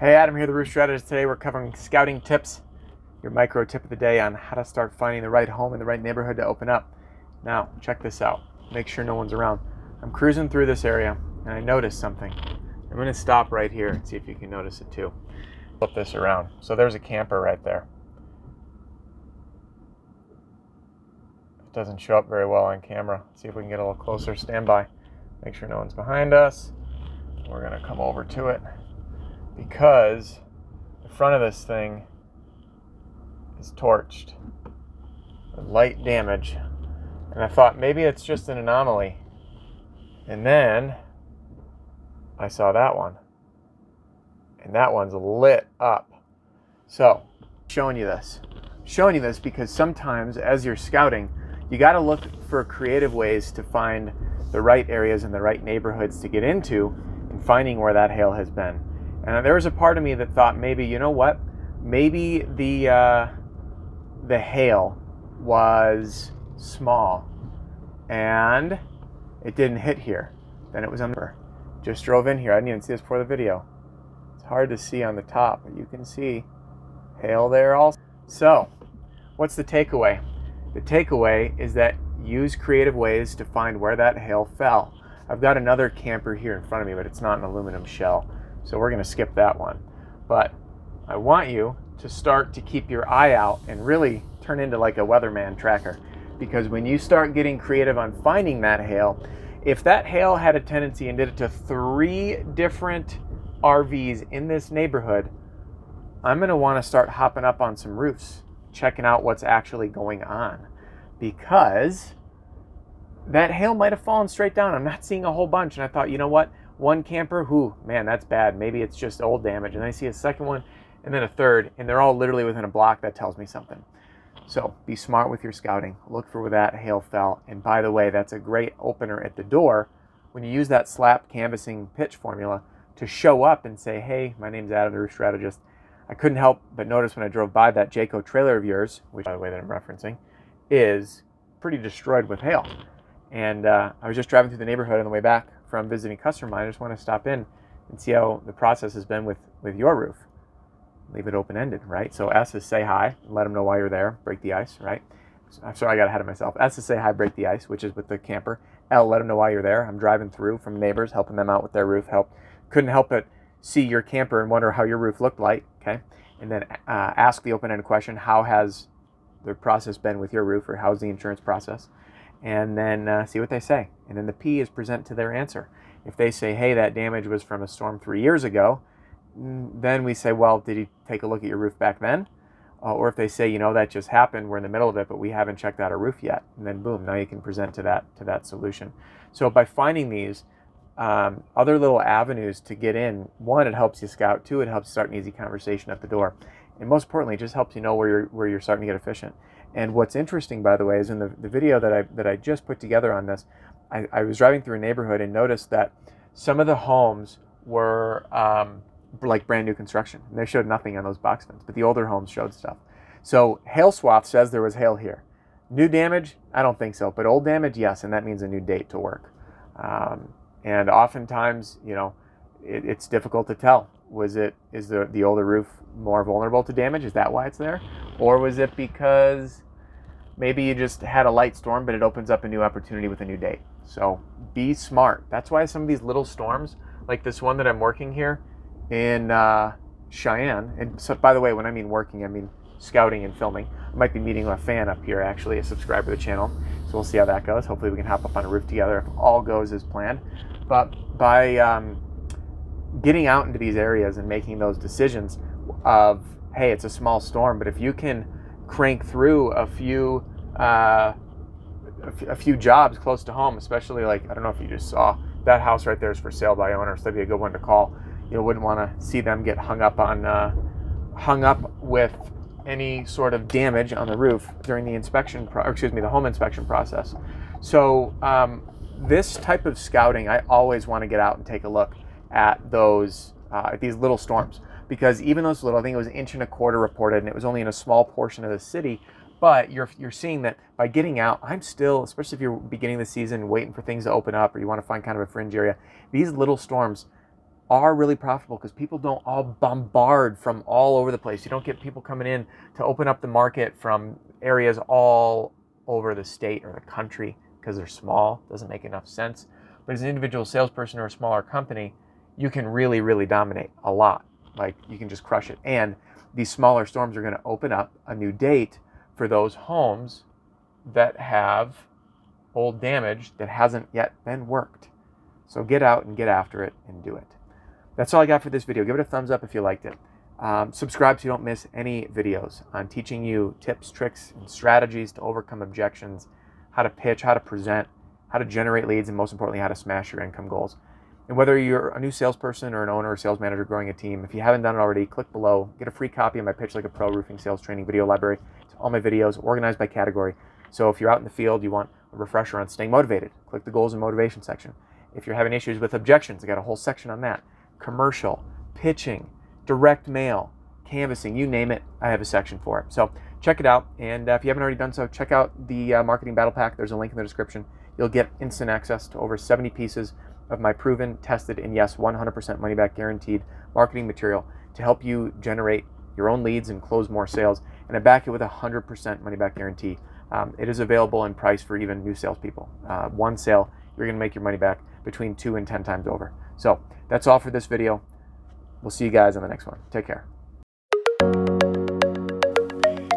Hey, Adam here, the Roof Strategist. Today we're covering scouting tips, your micro tip of the day on how to start finding the right home in the right neighborhood to open up. Now, check this out. Make sure no one's around. I'm cruising through this area and I noticed something. I'm going to stop right here and see if you can notice it too. Flip this around. So there's a camper right there. It doesn't show up very well on camera. Let's see if we can get a little closer. Stand by. Make sure no one's behind us. We're going to come over to it because the front of this thing is torched light damage. And I thought maybe it's just an anomaly. And then I saw that one. And that one's lit up. So, showing you this. Showing you this because sometimes as you're scouting, you got to look for creative ways to find the right areas and the right neighborhoods to get into and finding where that hail has been. And there was a part of me that thought maybe, you know what? Maybe the uh, the hail was small and it didn't hit here. Then it was under. Just drove in here. I didn't even see this before the video. It's hard to see on the top, but you can see hail there also. So, what's the takeaway? The takeaway is that use creative ways to find where that hail fell. I've got another camper here in front of me, but it's not an aluminum shell. So we're going to skip that one. But I want you to start to keep your eye out and really turn into like a weatherman tracker. Because when you start getting creative on finding that hail, if that hail had a tendency and did it to three different RVs in this neighborhood, I'm going to want to start hopping up on some roofs, checking out what's actually going on. Because that hail might have fallen straight down. I'm not seeing a whole bunch. And I thought, you know what? One camper, who man, that's bad. Maybe it's just old damage. And I see a second one and then a third, and they're all literally within a block. That tells me something. So be smart with your scouting. Look for where that hail fell. And by the way, that's a great opener at the door when you use that slap canvassing pitch formula to show up and say, hey, my name's Adam, the roof strategist. I couldn't help but notice when I drove by that Jayco trailer of yours, which by the way that I'm referencing, is pretty destroyed with hail. And uh, I was just driving through the neighborhood on the way back from visiting customer. I just want to stop in and see how the process has been with, with your roof. Leave it open ended, right? So S is say hi, let them know why you're there, break the ice, right? I'm sorry, I got ahead of myself. S is say hi, break the ice, which is with the camper. L, let them know why you're there. I'm driving through from neighbors, helping them out with their roof. Help, couldn't help but see your camper and wonder how your roof looked like. Okay, and then uh, ask the open-ended question: How has the process been with your roof, or how's the insurance process? And then uh, see what they say. And then the P is present to their answer. If they say, hey, that damage was from a storm three years ago, mm, then we say, well, did you take a look at your roof back then? Uh, or if they say, you know, that just happened, we're in the middle of it, but we haven't checked out our roof yet, and then boom, now you can present to that to that solution. So by finding these um, other little avenues to get in, one, it helps you scout. Two, it helps start an easy conversation at the door, and most importantly, just helps you know where you're where you're starting to get efficient. And what's interesting, by the way, is in the, the video that I, that I just put together on this, I, I was driving through a neighborhood and noticed that some of the homes were um, like brand new construction. And they showed nothing on those box vents, but the older homes showed stuff. So Hail Swath says there was hail here. New damage? I don't think so. But old damage, yes, and that means a new date to work. Um, and oftentimes, you know, it, it's difficult to tell. Was it is the the older roof more vulnerable to damage? Is that why it's there? Or was it because maybe you just had a light storm, but it opens up a new opportunity with a new date? So be smart. That's why some of these little storms, like this one that I'm working here in uh, Cheyenne, and so by the way, when I mean working, I mean scouting and filming. I might be meeting a fan up here, actually, a subscriber to the channel. So we'll see how that goes. Hopefully, we can hop up on a roof together if all goes as planned. But by um, getting out into these areas and making those decisions of, hey, it's a small storm, but if you can crank through a few uh, a few jobs close to home, especially like I don't know if you just saw that house right there is for sale by owner, so that'd be a good one to call. You wouldn't want to see them get hung up on uh, hung up with any sort of damage on the roof during the inspection, pro- or excuse me, the home inspection process. So um, this type of scouting, I always want to get out and take a look at those uh, at these little storms because even though those little, I think it was an inch and a quarter reported, and it was only in a small portion of the city. But you're you're seeing that by getting out, I'm still, especially if you're beginning the season, waiting for things to open up, or you want to find kind of a fringe area. These little storms are really profitable because people don't all bombard from all over the place. You don't get people coming in to open up the market from areas all over the state or the country because they're small. Doesn't make enough sense. But as an individual salesperson or a smaller company, you can really, really dominate a lot. Like you can just crush it. And these smaller storms are going to open up a new date for those homes that have old damage that hasn't yet been worked. So get out and get after it and do it. That's all I got for this video. Give it a thumbs up if you liked it. Um, subscribe so you don't miss any videos on teaching you tips, tricks, and strategies to overcome objections, how to pitch, how to present, how to generate leads, and most importantly, how to smash your income goals. And whether you're a new salesperson or an owner or sales manager growing a team, if you haven't done it already, click below. Get a free copy of my Pitch Like a Pro Roofing Sales Training video library. It's all my videos organized by category. So if you're out in the field, you want a refresher on staying motivated, click the goals and motivation section. If you're having issues with objections, I got a whole section on that commercial, pitching, direct mail, canvassing, you name it, I have a section for it. So check it out. And uh, if you haven't already done so, check out the uh, Marketing Battle Pack. There's a link in the description. You'll get instant access to over 70 pieces of my proven, tested, and yes, 100% money back guaranteed marketing material to help you generate your own leads and close more sales. And I back it with a 100% money back guarantee. Um, it is available in price for even new salespeople. Uh, one sale, you're going to make your money back between two and 10 times over. So that's all for this video. We'll see you guys on the next one. Take care.